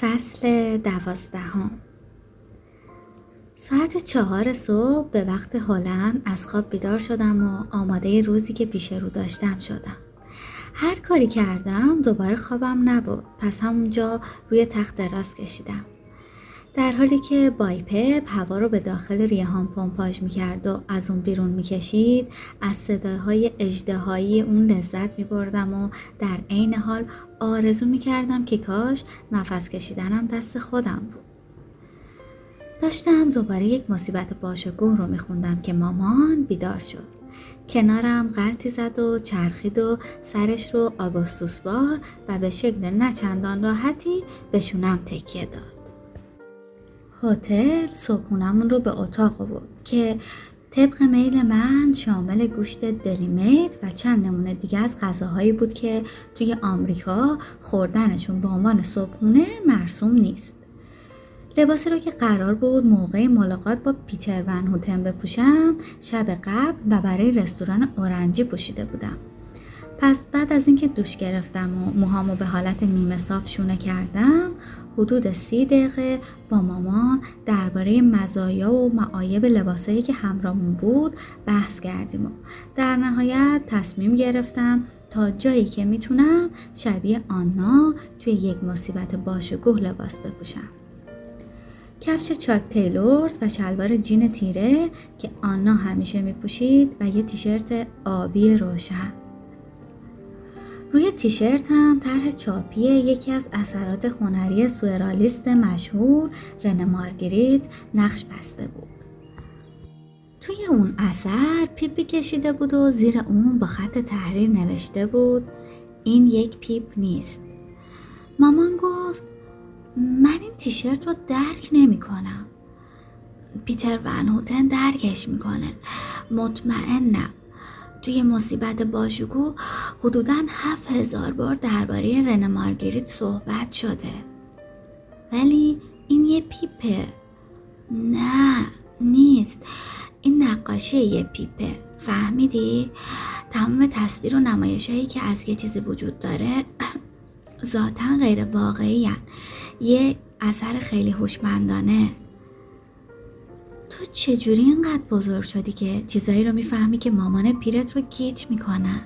فصل دوازدهم. ساعت چهار صبح به وقت هلند از خواب بیدار شدم و آماده روزی که پیش رو داشتم شدم. هر کاری کردم دوباره خوابم نبود پس همونجا روی تخت دراز کشیدم. در حالی که بایپپ هوا رو به داخل ریهان پمپاژ می‌کرد و از اون بیرون می‌کشید از صداهای اجدهایی اون لذت میبردم و در عین حال آرزو می‌کردم که کاش نفس کشیدنم دست خودم بود. داشتم دوباره یک مصیبت باشگون رو میخوندم که مامان بیدار شد. کنارم غلطی زد و چرخید و سرش رو آگوستوس بار و به شکل نچندان راحتی به شونم تکیه داد. هتل صبحونمون رو به اتاق بود که طبق میل من شامل گوشت دلیمیت و چند نمونه دیگه از غذاهایی بود که توی آمریکا خوردنشون به عنوان صبحونه مرسوم نیست. لباسی رو که قرار بود موقع ملاقات با پیتر ون هوتن بپوشم شب قبل و برای رستوران اورنجی پوشیده بودم. پس بعد از اینکه دوش گرفتم و موهامو به حالت نیمه صاف شونه کردم حدود سی دقیقه با مامان درباره مزایا و معایب لباسایی که همراهمون بود بحث کردیم و در نهایت تصمیم گرفتم تا جایی که می‌تونم شبیه آنا توی یک مصیبت باشگوه لباس بپوشم. کفش چاک تیلورز و شلوار جین تیره که آنا همیشه میپوشید و یه تیشرت آبی روشن. روی تیشرت هم طرح چاپی یکی از اثرات هنری سوئرالیست مشهور رنه مارگریت نقش بسته بود. توی اون اثر پیپی کشیده بود و زیر اون با خط تحریر نوشته بود این یک پیپ نیست. مامان گفت من این تیشرت رو درک نمی کنم. پیتر ون هوتن درکش می‌کنه مطمئنم توی مصیبت باشکوه حدودا هفت هزار بار درباره رنه مارگریت صحبت شده. ولی این یه پیپه. نه نیست. این نقاشی یه پیپه. فهمیدی؟ تمام تصویر و نمایش هایی که از یه چیزی وجود داره ذاتا غیر واقعی یه اثر خیلی هوشمندانه. تو چجوری اینقدر بزرگ شدی که چیزایی رو می‌فهمی که مامان پیرت رو گیج می‌کنن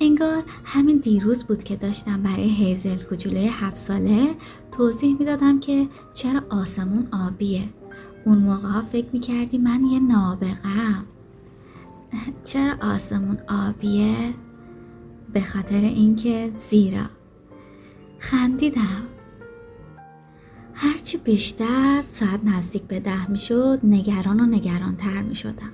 انگار همین دیروز بود که داشتم برای هیزل کوچوله هفت ساله توضیح می‌دادم که چرا آسمون آبیه. اون موقع فکر می‌کردی من یه نابغم چرا آسمون آبیه؟ به خاطر اینکه زیرا. خندیدم. هرچی بیشتر ساعت نزدیک به ده می شد نگران و نگران تر می شدم.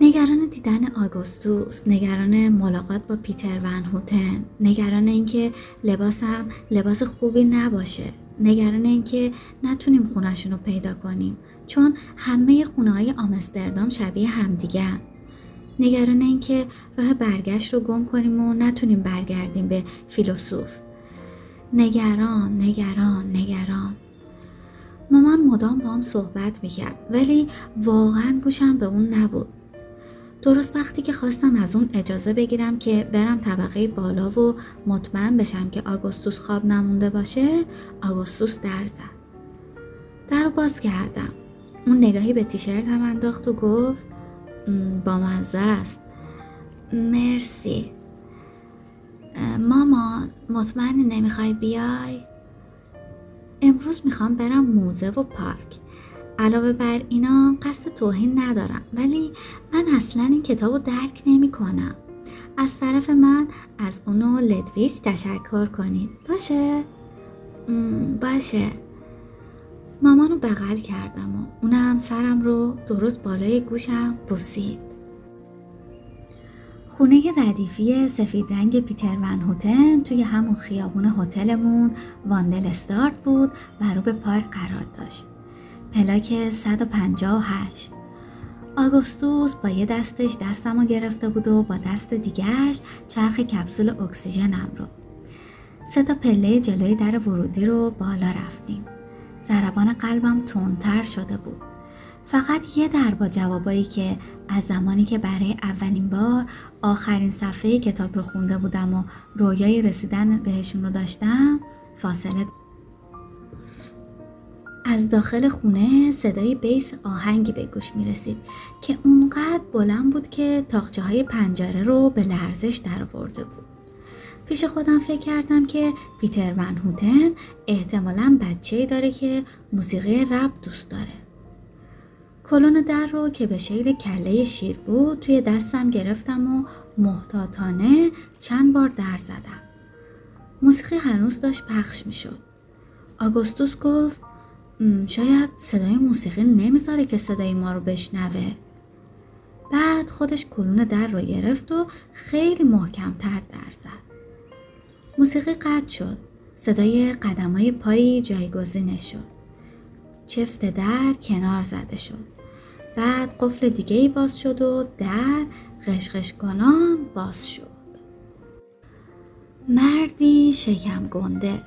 نگران دیدن آگوستوس، نگران ملاقات با پیتر ون هوتن، نگران اینکه لباسم لباس خوبی نباشه، نگران اینکه نتونیم خونشون رو پیدا کنیم چون همه خونه های آمستردام شبیه همدیگه نگران اینکه راه برگشت رو گم کنیم و نتونیم برگردیم به فیلسوف نگران نگران مدام با هم صحبت می‌کرد ولی واقعا گوشم به اون نبود. درست وقتی که خواستم از اون اجازه بگیرم که برم طبقه بالا و مطمئن بشم که آگوستوس خواب نمونده باشه آگوستوس در زد. در باز کردم. اون نگاهی به تیشرت هم انداخت و گفت با مزه است. مرسی. مامان مطمئنی نمی‌خوای بیای؟ امروز می‌خوام برم موزه و پارک. علاوه بر اینا قصد توهین ندارم ولی من اصلا این کتاب رو درک نمی کنم از طرف من از اونو لدویچ تشکر کنید. باشه؟ باشه. مامانو بغل کردم و اونم سرم رو درست بالای گوشم بوسید. خونه ردیفی سفید رنگ پیتر ون هوتن توی همون خیابون هتلمون واندل استارت بود و رو به پارک قرار داشت. پلاک 158 آگوستوس با یه دستش دستم رو گرفته بود و با دست دیگهش چرخ کپسول اکسیژنم رو. سه تا پله جلوی در ورودی رو بالا رفتیم. ضربان قلبم تندتر شده بود. فقط یه در با جوابایی که از زمانی که برای اولین بار آخرین صفحه کتاب رو خونده بودم و رویای رسیدن بهشون رو داشتم فاصله از داخل خونه صدای بیس آهنگی به گوش می رسید که اونقدر بلند بود که تاخچه های پنجره رو به لرزش درآورده بود. پیش خودم فکر کردم که پیتر ون هوتن احتمالا بچه داره که موسیقی رب دوست داره. کلون در رو که به شکل کله شیر بود توی دستم گرفتم و محتاطانه چند بار در زدم. موسیقی هنوز داشت پخش می شد. آگوستوس گفت شاید صدای موسیقی نمی‌ذاره که صدای ما رو بشنوه. بعد خودش کلون در رو گرفت و خیلی محکمتر در زد. موسیقی قطع شد. صدای قدمای پایی جایگزین شد. چفت در کنار زده شد. بعد قفل دیگه ای باز شد و در قشقش کنان باز شد. مردی شکم گنده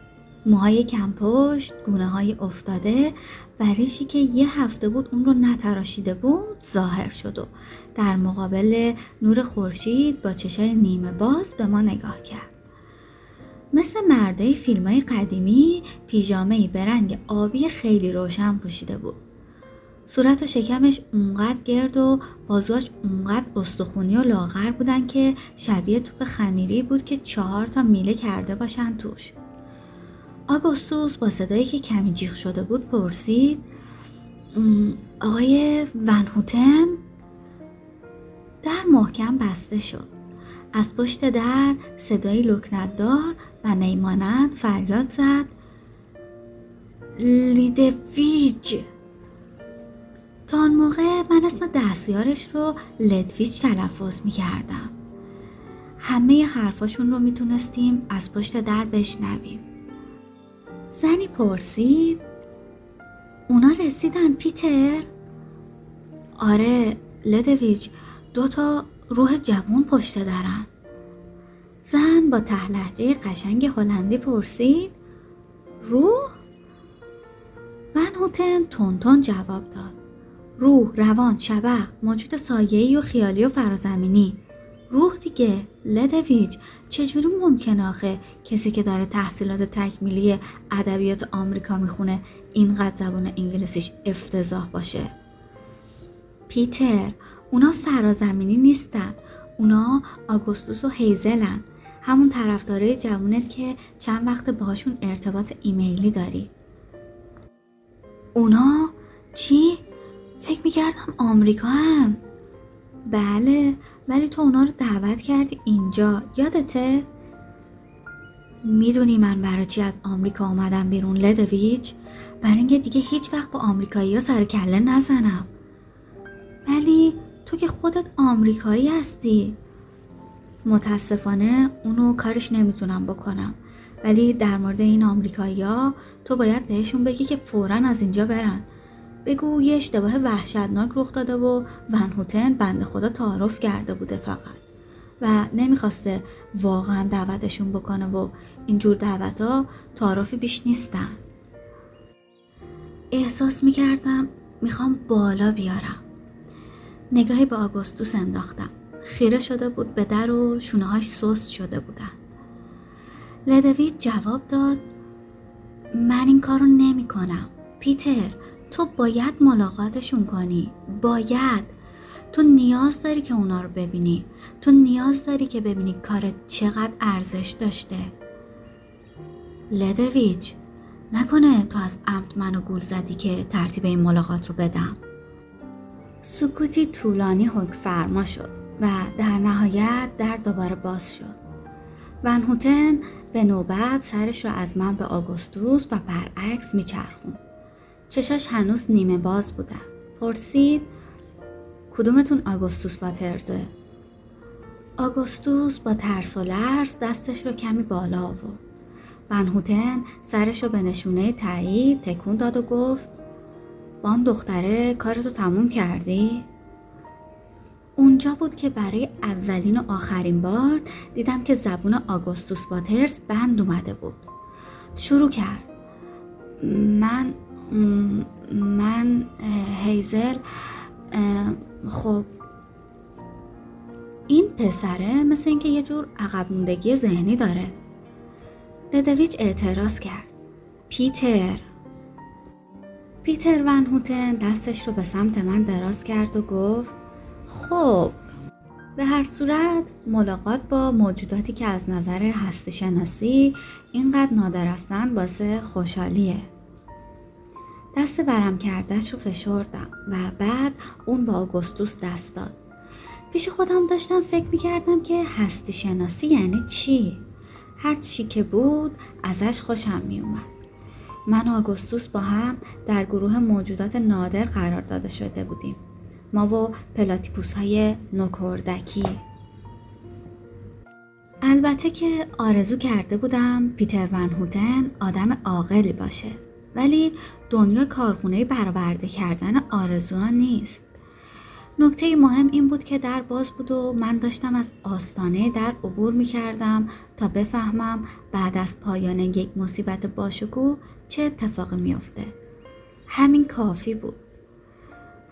موهای کم پشت، گونه های افتاده و ریشی که یه هفته بود اون رو نتراشیده بود ظاهر شد و در مقابل نور خورشید با چشای نیمه باز به ما نگاه کرد. مثل مردای فیلم های قدیمی پیژامه به رنگ آبی خیلی روشن پوشیده بود. صورت و شکمش اونقدر گرد و بازوش اونقدر استخونی و لاغر بودن که شبیه توپ خمیری بود که چهار تا میله کرده باشن توش. آگوستوس با صدایی که کمی جیغ شده بود پرسید آقای ونهوتن در محکم بسته شد. از پشت در صدایی لکنتدار و نیمانند فریاد زد لیدویج! تا آن موقع من اسم دستیارش رو لدویج تلفظ می کردم همه حرفاشون رو می‌تونستیم از پشت در بشنویم زنی پرسید اونا رسیدن پیتر؟ آره لدویج دوتا روح جوون پشت درن زن با ته‌لهجه قشنگ هلندی پرسید روح؟ ون هوتن تون جواب داد روح، روان، شبه، موجود سایه‌ای و خیالی و فرازمینی. روح دیگه لدویج چجوری ممکن آخه کسی که داره تحصیلات تکمیلی ادبیات آمریکا می‌خونه اینقدر زبان انگلیسیش افتضاح باشه؟ پیتر اونا فرازمینی نیستن. اونا آگوستوس و هیزلن. همون طرفدارای جوونت که چند وقت باهاشون ارتباط ایمیلی داری. اونا چی؟ فکر می‌کردم آمریکا هن. بله ولی تو اونا رو دعوت کردی اینجا یادته؟ می‌دونی من برای چی از آمریکا آمدم بیرون لدویچ؟ برای اینکه دیگه هیچ وقت با آمریکایی ها سر کله نزنم ولی تو که خودت آمریکایی هستی متاسفانه اونو کارش نمی‌تونم بکنم ولی در مورد این آمریکایی تو باید بهشون بگی که فورا از اینجا برن بگو یه اشتباه وحشتناک رخ داده و ون هوتن بند خدا تعارف کرده بوده فقط. و نمی‌خواسته واقعا دعوتشون بکنه و اینجور دعوت ها تعارفی بیش نیستن. احساس می‌کردم می‌خوام بالا بیارم. نگاهی به آگوستوس انداختم. خیره شده بود به در و شونه هاش سست شده بودن. لدوید جواب داد من این کارو نمی کنم پیتر. تو باید ملاقاتشون کنی. باید. تو نیاز داری که اونا رو ببینی. تو نیاز داری که ببینی کارت چقدر ارزش داشته. لدویچ نکنه تو از عمد منو گول زدی که ترتیب این ملاقات رو بدم. سکوتی طولانی حک فرما شد و در نهایت در دوباره باز شد. ون هوتن به نوبت سرش را از من به آگوستوس و برعکس میچرخوند. چشاش هنوز نیمه باز بودن پرسید کدومتون آگوستوس واترزه؟ آگوستوس با ترس و لرز دستش رو کمی بالا آورد. بنهوتن سرش رو به نشونه تایید تکون داد و گفت بان دختره کارتو تموم کردی؟ اونجا بود که برای اولین و آخرین بار دیدم که زبون آگوستوس واترز بند اومده بود. شروع کرد. من من هیزل خب این پسره مثل اینکه یه جور عقب موندگی ذهنی داره. لدویچ اعتراض کرد. پیتر. پیتر ون هوتن دستش رو به سمت من دراز کرد و گفت خب به هر صورت ملاقات با موجوداتی که از نظر هستی شناسی اینقدر نادر هستن واسه خوشحالیه. دست برم کردش رو فشردم و بعد اون با آگوستوس دست داد. پیش خودم داشتم فکر می‌کردم که هستی شناسی یعنی چی؟ هر چی که بود ازش خوشم میومد من و آگوستوس با هم در گروه موجودات نادر قرار داده شده بودیم. ما و پلاتیپوس های نکردکی البته که آرزو کرده بودم پیتر ون هوتن آدم عاقلی باشه. ولی دنیا کارخونه برآورده کردن آرزوها نیست نکته مهم این بود که در باز بود و من داشتم از آستانه در عبور می کردم تا بفهمم بعد از پایان یک مصیبت باشکوه چه اتفاقی میافته. همین کافی بود.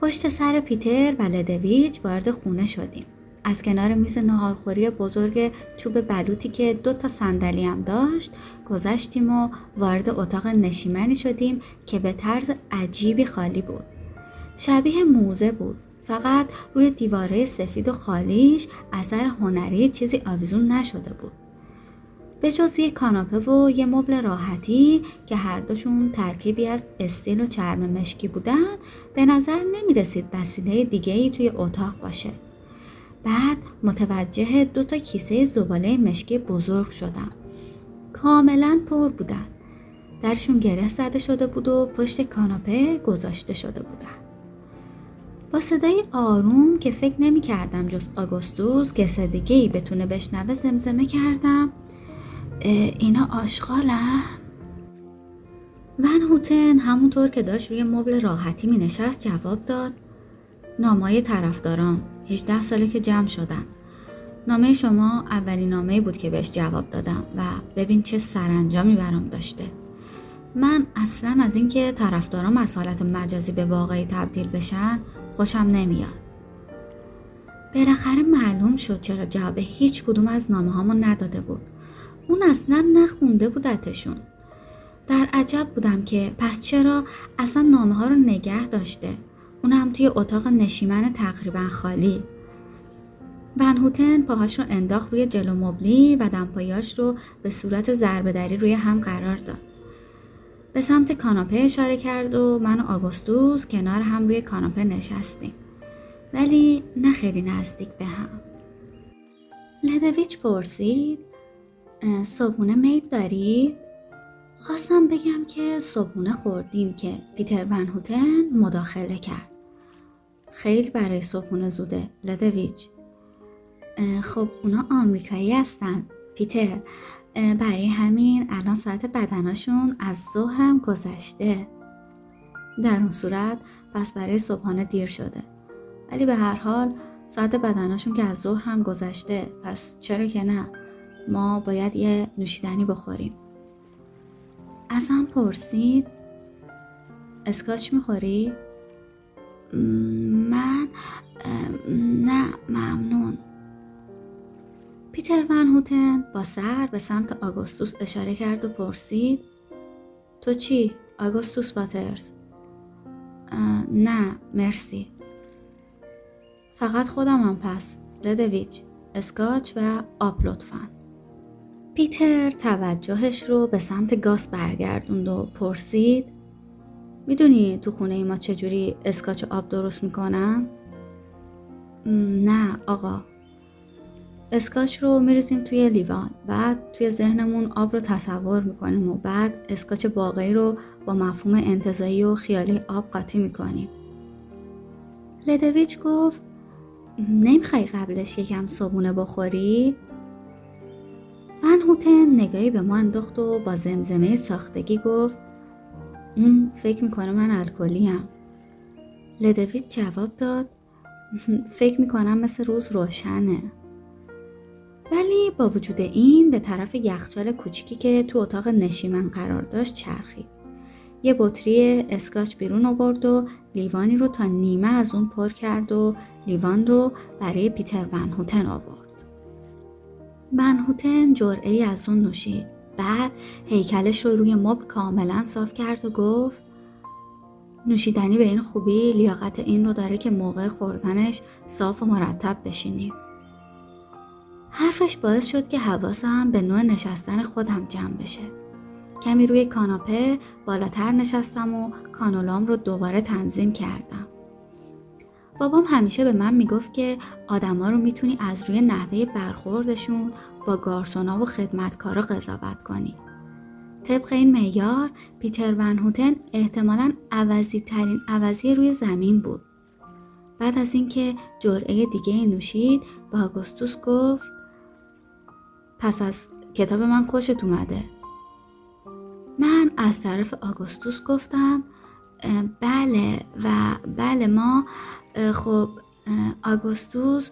پشت سر پیتر و لدویچ وارد خونه شدیم. از کنار میز نهارخوری بزرگ چوب بلوطی که دو تا صندلی هم داشت گذشتیم و وارد اتاق نشیمنی شدیم که به طرز عجیبی خالی بود. شبیه موزه بود فقط روی دیواره سفید و خالیش اثر هنری چیزی آویزون نشده بود. به جز یک کاناپه و یه مبل راحتی که هر دوشون ترکیبی از استیل و چرم مشکی بودن به نظر نمی رسید وسیله دیگه ای توی اتاق باشه. بعد متوجه دو تا کیسه زباله مشکی بزرگ شدم. کاملا پر بودن. درشون گره زده شده بود و پشت کاناپه گذاشته شده بودن. با صدای آروم که فکر نمی کردم جز آگوستوس که دیگه بتونه بشنوه زمزمه کردم اینا آشغالن؟ ون هوتن همونطور که داشت روی مبل راحتی می نشست جواب داد نامای طرفداران 18 ساله که جمع شدم. نامه شما اولین نامه بود که بهش جواب دادم و ببین چه سرانجامی برام داشته. من اصلا از اینکه طرفدارام از حالت مجازی به واقعی تبدیل بشن خوشم نمیاد. بالاخره معلوم شد چرا جواب هیچ کدوم از نامه هامون نداده بود. اون اصلا نخونده بودتشون. در عجب بودم که پس چرا اصلا نامه ها رو نگه داشته؟ اونم توی اتاق نشیمن تقریبا خالی. هوتن پاهاش رو انداخت روی جلو مبلی و دمپایاش رو به صورت ضربه روی هم قرار داد. به سمت کاناپه اشاره کرد و من و آگوستوس کنار هم روی کاناپه نشستیم. ولی نه خیلی نزدیک به هم. لدویچ پرسید صبحونه میل دارید؟ خواستم بگم که صبحونه خوردیم که پیتر ون هوتن مداخله کرد. خیلی برای صبحونه زوده لدویچ خب اونا آمریکایی هستن. پیتر برای همین الان ساعت بدناشون از ظهرم گذشته. در اون صورت پس برای صبحانه دیر شده. ولی به هر حال ساعت بدناشون که از ظهر هم گذشته. پس چرا که نه؟ ما باید یه نوشیدنی بخوریم. ازم پرسید اسکاچ می‌خوری؟ من نه ممنون. پیتر ون هوتن با سر به سمت آگوستوس اشاره کرد و پرسید تو چی؟ آگوستوس واترز. نه مرسی. فقط خودمم پس. لدویچ اسکاچ و آب لطفا. پیتر توجهش رو به سمت گاس برگردوند و پرسید می‌دونی تو خونه ما چجوری اسکاچ آب درست می‌کنم؟ نه آقا اسکاچ رو میریزیم توی لیوان بعد توی ذهنمون آب رو تصور می‌کنیم و بعد اسکاچ واقعی رو با مفهوم انتزاعی و خیالی آب قاطی می‌کنیم لدویچ گفت نمی‌خوای قبلش یکم صبونه بخوری؟ من هوتن نگاهی به ما انداخت و با زمزمه ساختگی گفت اون فکر می‌کنه من الکلیم. لدویت جواب داد فکر می‌کنم مثل روز روشنه. ولی با وجود این به طرف یخچال کوچیکی که تو اتاق نشیمن قرار داشت چرخید. یه بطری اسکاچ بیرون آورد و لیوانی رو تا نیمه از اون پر کرد و لیوان رو برای پیتر ون هوتن آورد. هوتن جرعه از اون نوشید. بعد هیکلش رو روی مبل کاملا صاف کرد و گفت نوشیدنی به این خوبی لیاقت این رو داره که موقع خوردنش صاف و مرتب بشینیم. حرفش باعث شد که حواسم به نوع نشستن خودم جمع بشه. کمی روی کاناپه بالاتر نشستم و کانولام رو دوباره تنظیم کردم. بابام همیشه به من می‌گفت که آدما رو می‌تونی از روی نحوه برخوردشون با گارسونا و خدمتکارا قضاوت کنی. طبق این معیار پیتر ون هوتن احتمالا عوضی ترین عوضی روی زمین بود. بعد از اینکه جرعه دیگه نوشید با آگوستوس گفت پس از کتاب من خوشت اومده من از طرف آگوستوس گفتم بله و بله ما خب آگوستوس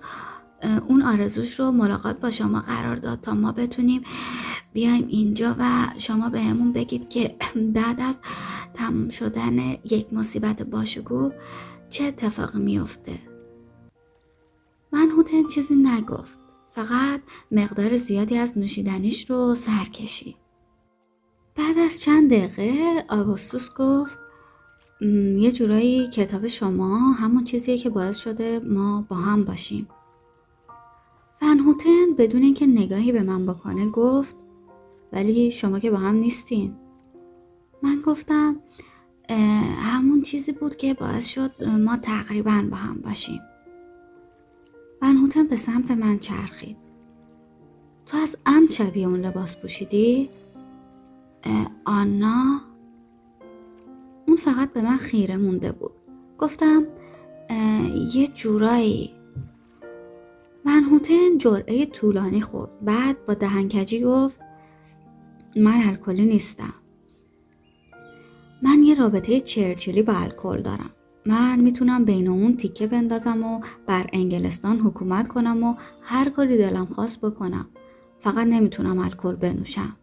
اون آرزوش رو ملاقات با شما قرار داد تا ما بتونیم بیایم اینجا و شما بهمون بگید که بعد از تموم شدن یک مصیبت باشگو چه اتفاقی میافته؟ من هوتن چیزی نگفت فقط مقدار زیادی از نوشیدنیش رو سر کشید بعد از چند دقیقه آگوستوس گفت یه جورایی کتاب شما همون چیزیه که باعث شده ما با هم باشیم. هوتن بدون اینکه نگاهی به من بکنه گفت ولی شما که با هم نیستین. من گفتم همون چیزی بود که باعث شد ما تقریبا با هم باشیم. هوتن به سمت من چرخید. تو از ام شبیه اون لباس پوشیدی؟ آنا اون فقط به من خیره مونده بود. گفتم یه جورایی. منحوتن جرعه طولانی خورد. بعد با دهنکجی گفت من الکلی نیستم. من یه رابطه چرچلی با الکل دارم. من می‌تونم بین اون تیکه بندازم و بر انگلستان حکومت کنم و هر کاری دلم خواست بکنم. فقط نمی‌تونم الکل بنوشم.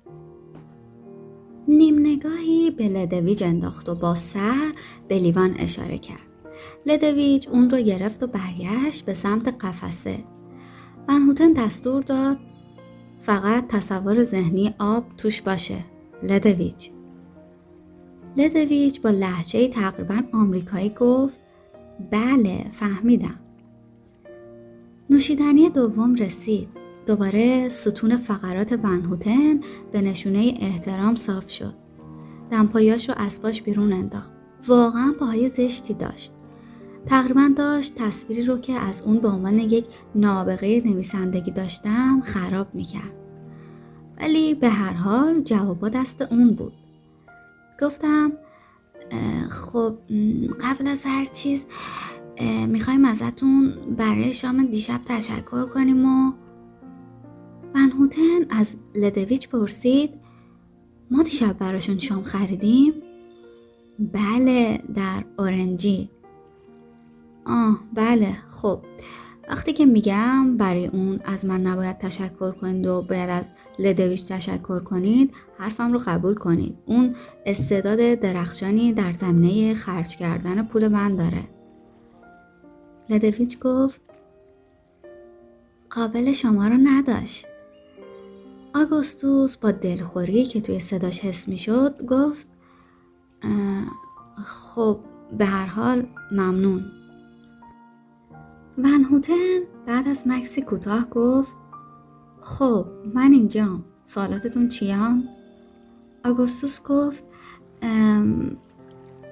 نیم نگاهی به لدویج انداخت و با سر به لیوان اشاره کرد. لدویج اون رو گرفت و برگشت به سمت قفسه. منهوتن دستور داد فقط تصور ذهنی آب توش باشه. لدویج. لدویج با لحجه تقریبا آمریکایی گفت بله فهمیدم. نوشیدنی دوم رسید. دوباره ستون فقرات بنهوتن به نشونه احترام صاف شد. دمپایاش رو اسباش بیرون انداخت. واقعا پاهای زشتی داشت. تقریبا داشت تصویری رو که از اون به عنوان یک نابغه نویسندگی داشتم خراب می‌کرد. ولی به هر حال جوابا دست اون بود. گفتم خب قبل از هر چیز می‌خوایم ازتون برای شام دیشب تشکر کنیم و منهوتن از لدویچ پرسید ما دیشب براشون شام خریدیم؟ بله در اورنجی. آه بله خب. وقتی که میگم برای اون از من نباید تشکر کنید و باید از لدویچ تشکر کنید حرفم رو قبول کنید. اون استعداد درخشانی در زمینه خرج کردن پول من داره. لدویچ گفت قابل شما رو نداشت. آگوستوس با دلخوری که توی صداش حس می‌شد گفت خب به هر حال ممنون. ون هوتن بعد از مکسی کوتاه گفت خب من اینجام. سوالاتتون چیان؟ آگوستوس گفت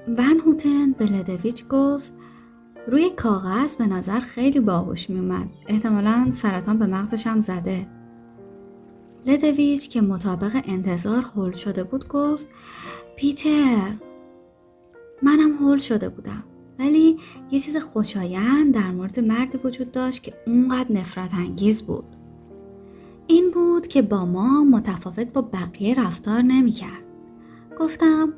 ون هوتن به لدویچ گفت روی کاغذ به نظر خیلی باهوش میومد احتمالا سرطان به مغزش هم زده. لدویچ که مطابق انتظار هول شده بود گفت پیتر منم هول شده بودم ولی یه چیز خوشایند در مورد مردی وجود داشت که اونقدر نفرت انگیز بود. این بود که با ما متفاوت با بقیه رفتار نمی‌کرد. گفتم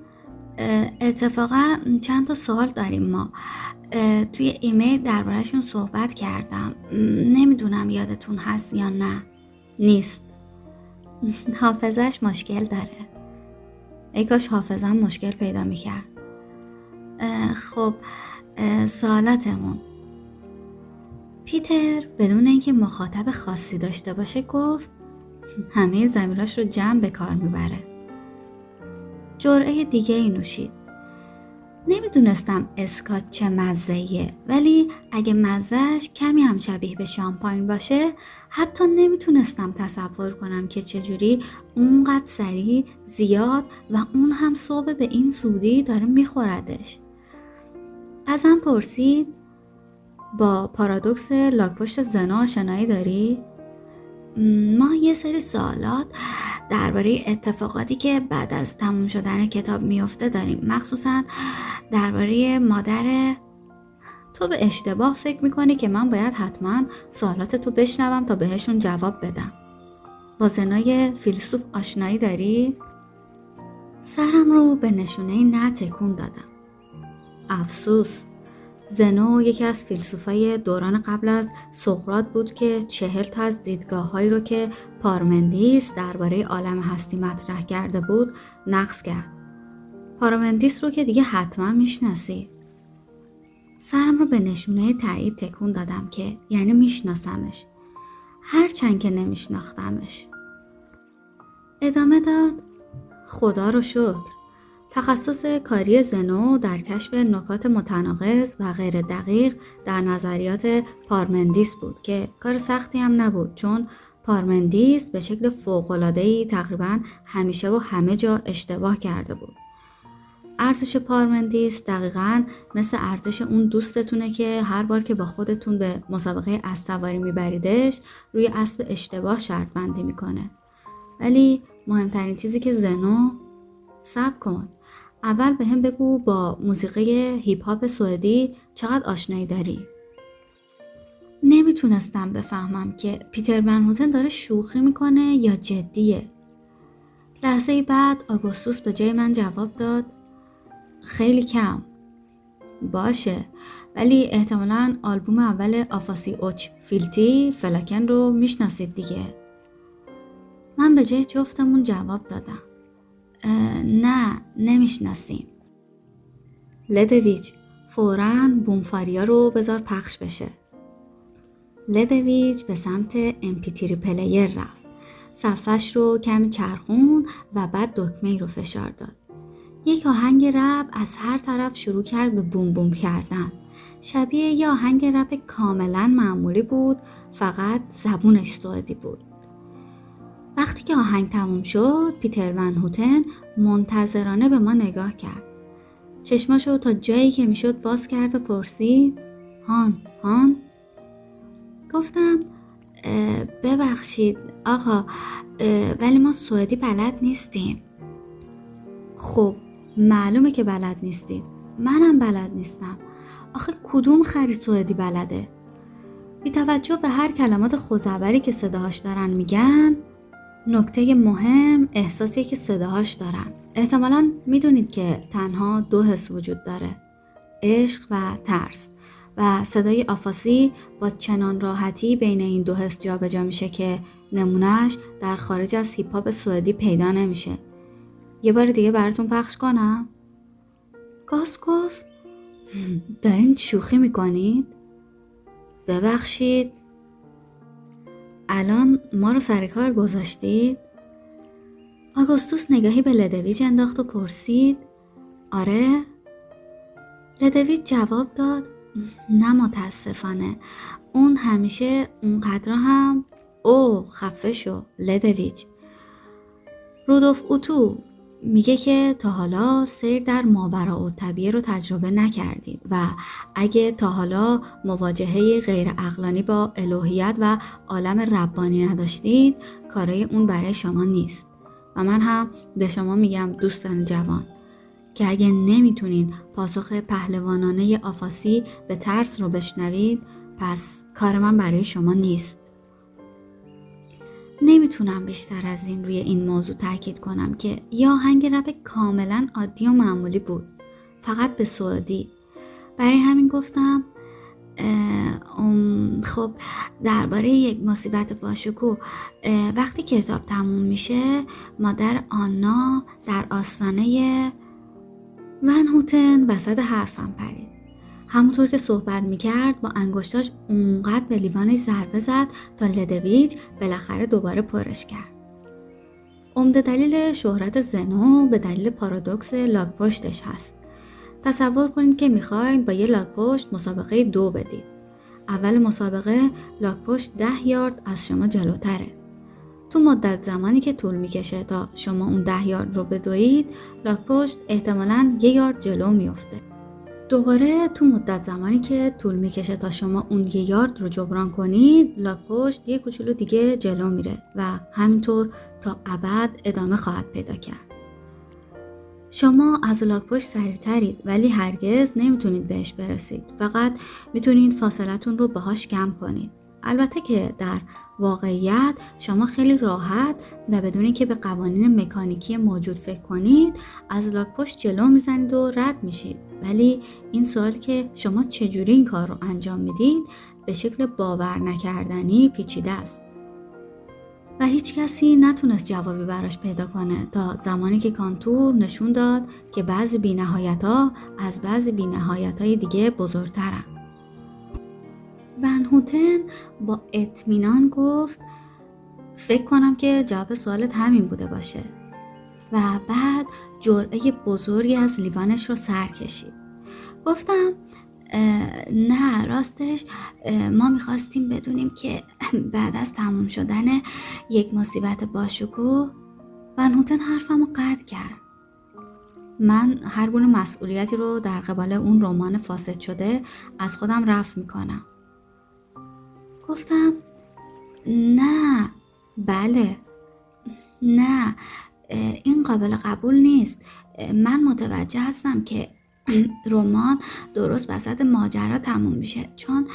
اتفاقا چند تا سوال داریم ما توی ایمیل دربارهشون صحبت کردم نمی‌دونم یادتون هست یا نه نیست حافظش مشکل داره. ای کاش حافظم مشکل پیدا می‌کرد. خب سوالاتمون. پیتر بدون اینکه مخاطب خاصی داشته باشه گفت همه زمیراش رو جمع به کار می‌بره. جرعه دیگه ای نوشید. نمی‌دونستم اسکات چه مزهیه ولی اگه مزهش کمی هم شبیه به شامپاین باشه حتی نمی‌تونستم تصور کنم که چجوری اونقدر سریع زیاد و اون هم صبح به این زودی داره میخوردش ازم پرسید با پارادوکس لاکپشت زنا آشنایی داری؟ ما یه سری سوالات درباره اتفاقاتی که بعد از تموم شدن کتاب میفته داریم مخصوصا درباره مادر تو به اشتباه فکر می‌کنی که من باید حتما سوالات تو بشنوم تا بهشون جواب بدم با زنای فیلسوف آشنایی داری؟ سرم رو به نشونه نه تکون دادم افسوس زنو یکی از فیلسوفای دوران قبل از سقراط بود که چهل تا از دیدگاه هایی رو که پارمندیس درباره عالم هستی مطرح کرده بود نقص کرد. پارمندیس رو که دیگه حتما می‌شناسی. سرم رو به نشونه تایید تکون دادم که یعنی میشناسمش. هرچند که نمیشناختمش. ادامه داد خدا رو شکر. تخصص کاری زنو در کشف نکات متناقض و غیر دقیق در نظریات پارمندیس بود که کار سختی هم نبود چون پارمندیس به شکل فوق‌العاده‌ای تقریبا همیشه و همه جا اشتباه کرده بود. ارزش پارمندیس دقیقا مثل ارزش اون دوستتونه که هر بار که با خودتون به مسابقه اسب سواری میبریدش روی اسب اشتباه شرط بندی می‌کنه. ولی مهمترین چیزی که زنو سب کن اول به هم بگو با موسیقی هیپ هاپ سوئدی چقدر آشنایی داری؟ نمی‌تونستم بفهمم که پیتر هوتن داره شوخی می‌کنه یا جدیه. لحظه بعد آگوستوس به جای من جواب داد خیلی کم. باشه ولی احتمالا آلبوم اول آفاسی اوچ فیلتی فلاکن رو می‌شناسید دیگه. من به جای جفتمون جواب دادم. نه نمی‌شناسیم لدویچ فورا بومفاریا رو بذار پخش بشه لدویچ به سمت MP3 player رفت صفحش رو کمی چرخوند و بعد دکمه رو فشار داد یک آهنگ رپ از هر طرف شروع کرد به بوم بوم کردن. شبیه یه آهنگ رپ کاملا معمولی بود فقط زبونش سوئدی بود. وقتی که آهنگ تموم شد پیتر ون هوتن منتظرانه به ما نگاه کرد. چشماشو تا جایی که می‌شد باز کرد و پرسید هان هان؟ گفتم ببخشید آقا ولی ما سوئدی بلد نیستیم. خب معلومه که بلد نیستید منم بلد نیستم. آخه کدوم خری سوئدی بلده؟ بی توجه به هر کلمات خوزعبری که صداهاش دارن میگن نکته مهم احساسی که صداهاش دارن. احتمالا می‌دونید که تنها دو حس وجود داره عشق و ترس. و صدای آفاسی با چنان راحتی بین این دو حس جابجا میشه که نمونهش در خارج از هیپ هاپ سوئدی پیدا نمیشه. یه بار دیگه براتون پخش کنم. گاز گفت دارین شوخی می‌کنید؟ ببخشید. الان ما رو سر کار گذاشتید؟ آگوستوس نگاهی به لدویج انداخت و پرسید آره؟ لدویج جواب داد نه متاسفانه. اون همیشه اونقدر هم او خفه شو لدویج رودوف اوتو میگه که تا حالا سیر در ماورا و طبیعه رو تجربه نکردید و اگه تا حالا مواجهه غیر اقلانی با الوهیت و عالم ربانی نداشتید کارای اون برای شما نیست. و من هم به شما میگم دوستان جوان که اگه نمی‌تونین پاسخ پهلوانانه آفاسی به ترس رو بشنوید پس کار من برای شما نیست. نمی‌تونم بیشتر از این روی این موضوع تاکید کنم که یه آهنگ رپ کاملا عادی و معمولی بود. فقط به سعودی برای همین گفتم خب درباره یک مصیبت باشکو وقتی کتاب تموم میشه مادر آنا در آستانه ون هوتن وسط حرفم پرید. همونطور که صحبت می‌کرد با انگشتاش اونقدر به لیوانش ضربه زد تا لدویج بالاخره دوباره پرش کرد. عمده دلیل شهرت زنو به دلیل پارادوکس لاک پشتش هست. تصور کنید که می‌خواید با یه لاکپشت مسابقه دو بدید اول مسابقه لاکپشت ده یارد از شما جلوتره تو مدت زمانی که طول می‌کشه تا شما اون ده یارد رو بدوید لاکپشت احتمالا یه یارد جلو میفته دوباره تو مدت زمانی که طول می‌کشه تا شما اون یه یارد رو جبران کنید لاک پشت یه کوچولو دیگه جلو میره و همینطور تا ابد ادامه خواهد پیدا کرد. شما از لاک پشت سریعترید ولی هرگز نمی‌تونید بهش برسید. فقط می‌تونید فاصلتون رو باهاش کم کنید. البته که در واقعیت شما خیلی راحت و بدون که به قوانین مکانیکی موجود فکر کنید از لاک پشت جلو می‌زنید و رد میشید. ولی این سوال که شما چجوری این کار رو انجام می‌دید به شکل باور نکردنی پیچیده است. و هیچ کسی نتونست جوابی براش پیدا کنه. تا زمانی که کانتور نشون داد که بعضی بینهایت ها از بعضی بینهایت های دیگه بزرگترن. ون هوتن با اطمینان گفت فکر کنم که جواب سوالت همین بوده باشه. و بعد جرعه بزرگی از لیوانش رو سر کشید. گفتم نه راستش ما می‌خواستیم بدونیم که بعد از تموم شدن یک مصیبت باشکوه. هوتن حرفم رو قطع کرد. من هر گونه مسئولیتی رو در قبال اون رمان فاسد شده از خودم رفت می‌کنم. گفتم نه بله. نه این قابل قبول نیست. من متوجه هستم که رمان درست وسط ماجرا تموم میشه. چون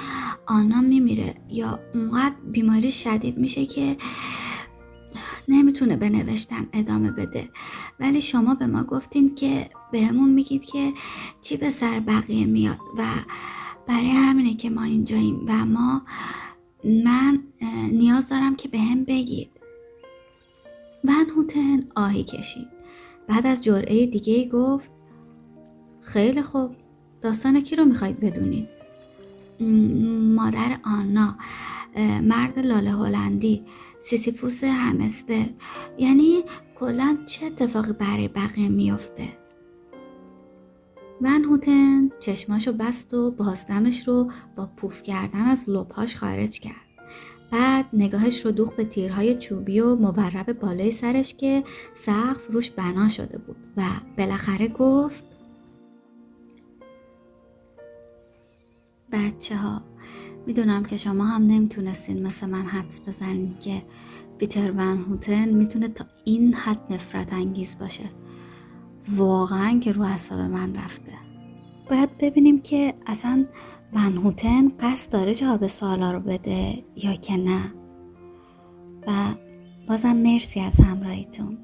آنا میمیره یا اونقدر بیماری شدید میشه که نمی‌تونه به نوشتن ادامه بده. ولی شما به ما گفتین که بهمون میگید که چی به سر بقیه میاد و برای همینه که ما اینجاییم و ما من نیاز دارم که به هم بگید. ون هوتن آهی کشید. بعد از جرعه دیگه گفت خیلی خوب. داستان کی رو می‌خواید بدونید؟ مادر آنا. مرد لاله هلندی. سیسیفوس همستر. یعنی کلا چه اتفاقی برای بقیه میافته؟ ون هوتن چشماشو بست و بازدمش رو با پوف کردن از لبهاش خارج کرد. بعد نگاهش رو دوخ به تیرهای چوبی و مورب بالای سرش که سقف روش بنا شده بود و بالاخره گفت بچه ها می‌دونم که شما هم نمی‌تونستین مثل من حدس بزنین که پیتر ون هوتن می‌تونه تا این حد نفرت انگیز باشه. واقعا که رو حساب من رفته. باید ببینیم که اصلا ون هوتن قصد داره جواب سوالا رو بده یا که نه. و بازم مرسی از همراهیتون.